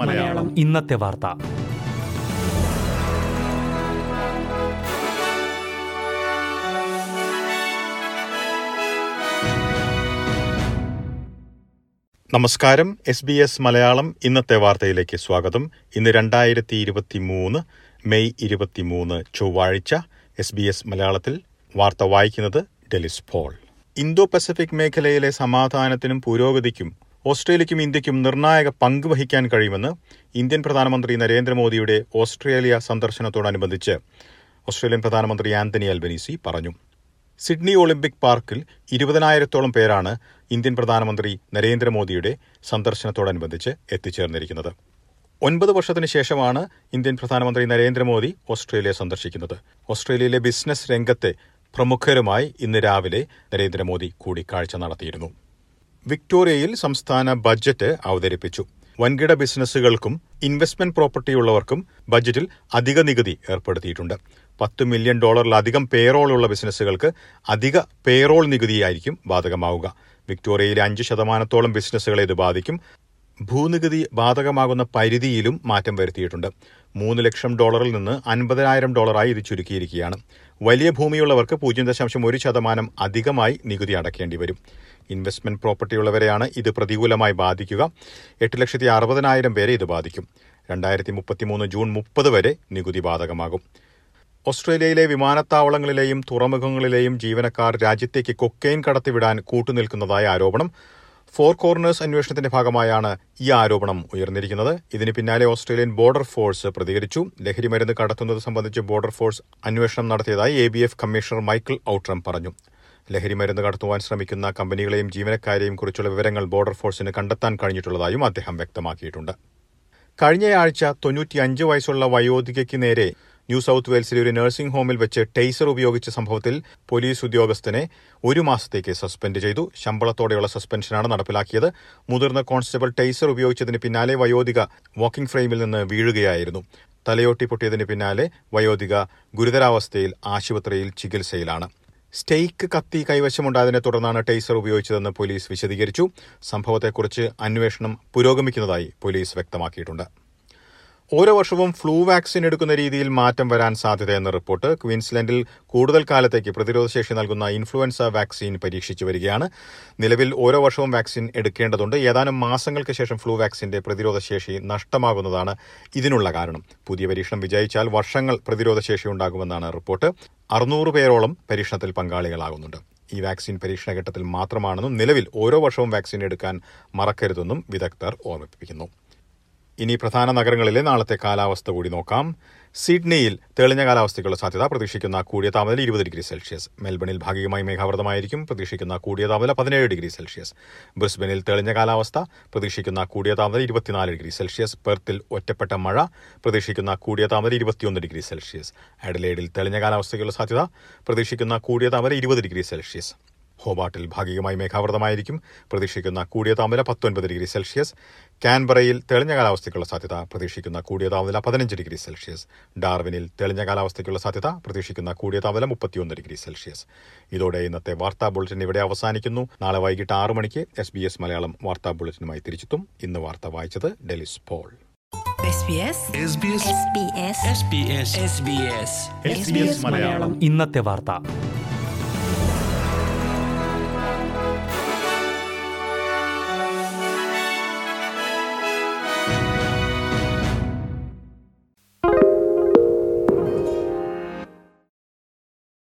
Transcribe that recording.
മലയാളം. ഇന്നത്തെ വാർത്ത. നമസ്കാരം. എസ് ബി എസ് മലയാളം ഇന്നത്തെ വാർത്തയിലേക്ക് സ്വാഗതം. ഇന്ന് രണ്ടായിരത്തി ഇരുപത്തി മൂന്ന് മെയ് ഇരുപത്തിമൂന്ന് ചൊവ്വാഴ്ച എസ് ബി എസ് മലയാളത്തിൽ വാർത്ത വായിക്കുന്നത് ഡെലിസ് പോൾ. ഇന്തോ പസഫിക് മേഖലയിലെ സമാധാനത്തിനും പുരോഗതിക്കും ഓസ്ട്രേലിയയ്ക്കും ഇന്ത്യക്കും നിർണായക പങ്ക് വഹിക്കാൻ കഴിയുമെന്ന് ഇന്ത്യൻ പ്രധാനമന്ത്രി നരേന്ദ്രമോദിയുടെ ഓസ്ട്രേലിയ സന്ദർശനത്തോടനുബന്ധിച്ച് ഓസ്ട്രേലിയൻ പ്രധാനമന്ത്രി ആന്റണി അൽബനീസി പറഞ്ഞു. സിഡ്നി ഒളിമ്പിക് പാർക്കിൽ ഇരുപതിനായിരത്തോളം പേരാണ് ഇന്ത്യൻ പ്രധാനമന്ത്രി നരേന്ദ്രമോദിയുടെ സന്ദർശനത്തോടനുബന്ധിച്ച് എത്തിച്ചേർന്നിരിക്കുന്നത്. ഒൻപത് വർഷത്തിന് ശേഷമാണ് ഇന്ത്യൻ പ്രധാനമന്ത്രി നരേന്ദ്രമോദി ഓസ്ട്രേലിയ സന്ദർശിക്കുന്നത്. ഓസ്ട്രേലിയയിലെ ബിസിനസ് രംഗത്തെ പ്രമുഖരുമായി ഇന്ന് രാവിലെ നരേന്ദ്രമോദി കൂടിക്കാഴ്ച നടത്തിയിരുന്നു. വിക്ടോറിയയിൽ സംസ്ഥാന ബജറ്റ് അവതരിപ്പിച്ചു. വൻകിട ബിസിനസ്സുകൾക്കും ഇൻവെസ്റ്റ്മെന്റ് പ്രോപ്പർട്ടിയുള്ളവർക്കും ബജറ്റിൽ അധിക നികുതി ഏർപ്പെടുത്തിയിട്ടുണ്ട്. പത്ത് മില്യൺ ഡോളറിലധികം പേറോൾ ഉള്ള ബിസിനസ്സുകൾക്ക് അധിക പേറോൾ നികുതിയായിരിക്കും ബാധകമാവുക. വിക്ടോറിയയിലെ അഞ്ച് ശതമാനത്തോളം ബിസിനസ്സുകളെ ഇത് ബാധിക്കും. ഭൂനികുതി ബാധകമാകുന്ന പരിധിയിലും മാറ്റം വരുത്തിയിട്ടുണ്ട്. മൂന്ന് ലക്ഷം ഡോളറിൽ നിന്ന് അൻപതിനായിരം ഡോളറായി ഇത് ചുരുക്കിയിരിക്കുകയാണ്. വലിയ ഭൂമിയുള്ളവർക്ക് പൂജ്യം ദശാംശം ഒരു ശതമാനം അധികമായി നികുതി അടയ്ക്കേണ്ടി വരും. ഇൻവെസ്റ്റ്മെന്റ് പ്രോപ്പർട്ടിയുള്ളവരെയാണ് ഇത് പ്രതികൂലമായി ബാധിക്കുക. എട്ട് ലക്ഷത്തി അറുപതിനായിരം പേരെ ഇത് ബാധിക്കും. രണ്ടായിരത്തി മുപ്പത്തിമൂന്ന് ജൂൺ മുപ്പത് വരെ നികുതി ബാധകമാകും. ഓസ്ട്രേലിയയിലെ വിമാനത്താവളങ്ങളിലെയും തുറമുഖങ്ങളിലെയും ജീവനക്കാർ രാജ്യത്തേക്ക് കൊക്കെയിൻ കടത്തിവിടാൻ കൂട്ടുനിൽക്കുന്നതായ ആരോപണം ഫോർ കോർണേഴ്സ് അന്വേഷണത്തിന്റെ ഭാഗമായാണ് ഈ ആരോപണം ഉയർന്നിരിക്കുന്നത്. ഇതിന് പിന്നാലെ ഓസ്ട്രേലിയൻ ബോർഡർ ഫോഴ്സ് പ്രതികരിച്ചു. ലഹരിമരുന്ന് കടത്തുന്നത് സംബന്ധിച്ച് ബോർഡർ ഫോഴ്സ് അന്വേഷണം നടത്തിയതായി A B F commissioner Michael Outram പറഞ്ഞു. ലഹരിമരുന്ന് കടത്തുവാൻ ശ്രമിക്കുന്ന കമ്പനികളെയും ജീവനക്കാരെയും കുറിച്ചുള്ള വിവരങ്ങൾ ബോർഡർ ഫോഴ്സിന് കണ്ടെത്താൻ കഴിഞ്ഞിട്ടുള്ളതായും അദ്ദേഹം വ്യക്തമാക്കിയിട്ടുണ്ട്. കഴിഞ്ഞയാഴ്ച തൊണ്ണൂറ്റിയഞ്ച് വയസ്സുള്ള വയോധികയ്ക്ക് നേരെ ന്യൂ സൌത്ത് വെയിൽസിലെ ഒരു നഴ്സിംഗ് ഹോമിൽ വെച്ച് ടേസർ ഉപയോഗിച്ച സംഭവത്തിൽ പോലീസ് ഉദ്യോഗസ്ഥനെ ഒരു മാസത്തേക്ക് സസ്പെൻഡ് ചെയ്തു. ശമ്പളത്തോടെയുള്ള സസ്പെൻഷനാണ് നടപ്പിലാക്കിയത്. മുതിർന്ന കോൺസ്റ്റബിൾ ടേസർ ഉപയോഗിച്ചതിന് പിന്നാലെ വയോധിക വാക്കിംഗ് ഫ്രെയിമിൽ നിന്ന് വീഴുകയായിരുന്നു. തലയോട്ടി പൊട്ടിയതിന് പിന്നാലെ വയോധിക ഗുരുതരാവസ്ഥയിൽ ആശുപത്രിയിൽ ചികിത്സയിലാണ്. സ്റ്റേക്ക് കത്തി കൈവശമുണ്ടായതിനെ തുടർന്നാണ് ടേസർ ഉപയോഗിച്ചതെന്ന് പോലീസ് വിശദീകരിച്ചു. സംഭവത്തെക്കുറിച്ച് അന്വേഷണം പുരോഗമിക്കുന്നതായി പോലീസ് വ്യക്തമാക്കിയിട്ടുണ്ട്. ഓരോ വർഷവും ഫ്ലൂ വാക്സിൻ എടുക്കുന്ന രീതിയിൽ മാറ്റം വരാൻ സാധ്യതയെന്ന റിപ്പോർട്ട് ക്വീൻസ്ലൻഡിൽ കൂടുതൽ കാലത്തേക്ക് പ്രതിരോധശേഷി നൽകുന്ന ഇൻഫ്ലുവൻസ വാക്സിൻ പരീക്ഷിച്ചു വരികയാണ്. നിലവിൽ ഓരോ വർഷവും വാക്സിൻ എടുക്കേണ്ടതുണ്ട്. ഏതാനും മാസങ്ങൾക്ക് ശേഷം ഫ്ലൂ വാക്സിന്റെ പ്രതിരോധശേഷി നഷ്ടമാകുന്നതാണ് ഇതിനുള്ള കാരണം. പുതിയ പരീക്ഷണം വിജയിച്ചാൽ വർഷങ്ങൾ പ്രതിരോധശേഷി ഉണ്ടാകുമെന്നാണ് റിപ്പോർട്ട്. അറുന്നൂറ് പേരോളം പരീക്ഷണത്തിൽ പങ്കാളികളാകുന്നുണ്ട്. ഈ വാക്സിൻ പരീക്ഷണഘട്ടത്തിൽ മാത്രമാണെന്നും നിലവിൽ ഓരോ വർഷവും വാക്സിൻ എടുക്കാൻ മറക്കരുതെന്നും വിദഗ്ധർ ഓർമ്മിപ്പിക്കുന്നു. ഇനി പ്രധാന നഗരങ്ങളിലെ നാളത്തെ കാലാവസ്ഥ കൂടി നോക്കാം. സിഡ്നിയിൽ തെളിഞ്ഞ കാലാവസ്ഥയ്ക്കുള്ള സാധ്യത പ്രതീക്ഷിക്കുന്ന കൂടിയ താപനില ഇരുപത് ഡിഗ്രി സെൽഷ്യസ്. മെൽബണിൽ ഭാഗികമായി മേഘാവൃതമായിരിക്കും പ്രതീക്ഷിക്കുന്ന കൂടിയ താപനില പതിനേഴ് ഡിഗ്രി സെൽഷ്യസ്. ബ്രിസ്ബനിൽ തെളിഞ്ഞ കാലാവസ്ഥ പ്രതീക്ഷിക്കുന്ന കൂടിയ താപനില ഇരുപത്തിനാല് ഡിഗ്രി സെൽഷ്യസ്. പെർത്തിൽ ഒറ്റപ്പെട്ട മഴ പ്രതീക്ഷിക്കുന്ന കൂടിയ താപനില ഇരുപത്തിയൊന്ന് ഡിഗ്രി സെൽഷ്യസ്. അഡലേഡിൽ തെളിഞ്ഞ കാലാവസ്ഥയ്ക്കുള്ള സാധ്യത പ്രതീക്ഷിക്കുന്ന കൂടിയ താപനില ഇരുപത് ഡിഗ്രി സെൽഷ്യസ്. ഹോബാട്ടിൽ ഭാഗികമായി മേഘാവൃതമായിരിക്കും. പ്രതീക്ഷിക്കുന്ന കൂടിയ താപനില പത്തൊൻപത് ഡിഗ്രി സെൽഷ്യസ്. കാൻബറയിൽ തെളിഞ്ഞ കാലാവസ്ഥയ്ക്കുള്ള സാധ്യത പ്രതീക്ഷിക്കുന്ന കൂടിയ താപനില പതിനഞ്ച് ഡിഗ്രി സെൽഷ്യസ്. ഡാർവിനിൽ തെളിഞ്ഞ കാലാവസ്ഥയ്ക്കുള്ള സാധ്യത പ്രതീക്ഷിക്കുന്ന കൂടിയ താപനില മുപ്പത്തിയൊന്ന് ഡിഗ്രി സെൽഷ്യസ്. ഇതോടെ ഇന്നത്തെ വാർത്താ ബുള്ളറ്റിൻ ഇവിടെ അവസാനിക്കുന്നു. നാളെ വൈകിട്ട് ആറു മണിക്ക് എസ് ബി എസ് മലയാളം വാർത്താ ബുള്ളറ്റിനുമായി തിരിച്ചെത്തും. ഇന്ന് വാർത്ത വായിച്ചത് ഡെലിസ് പോൾ. ഇന്നത്തെ വാർത്ത.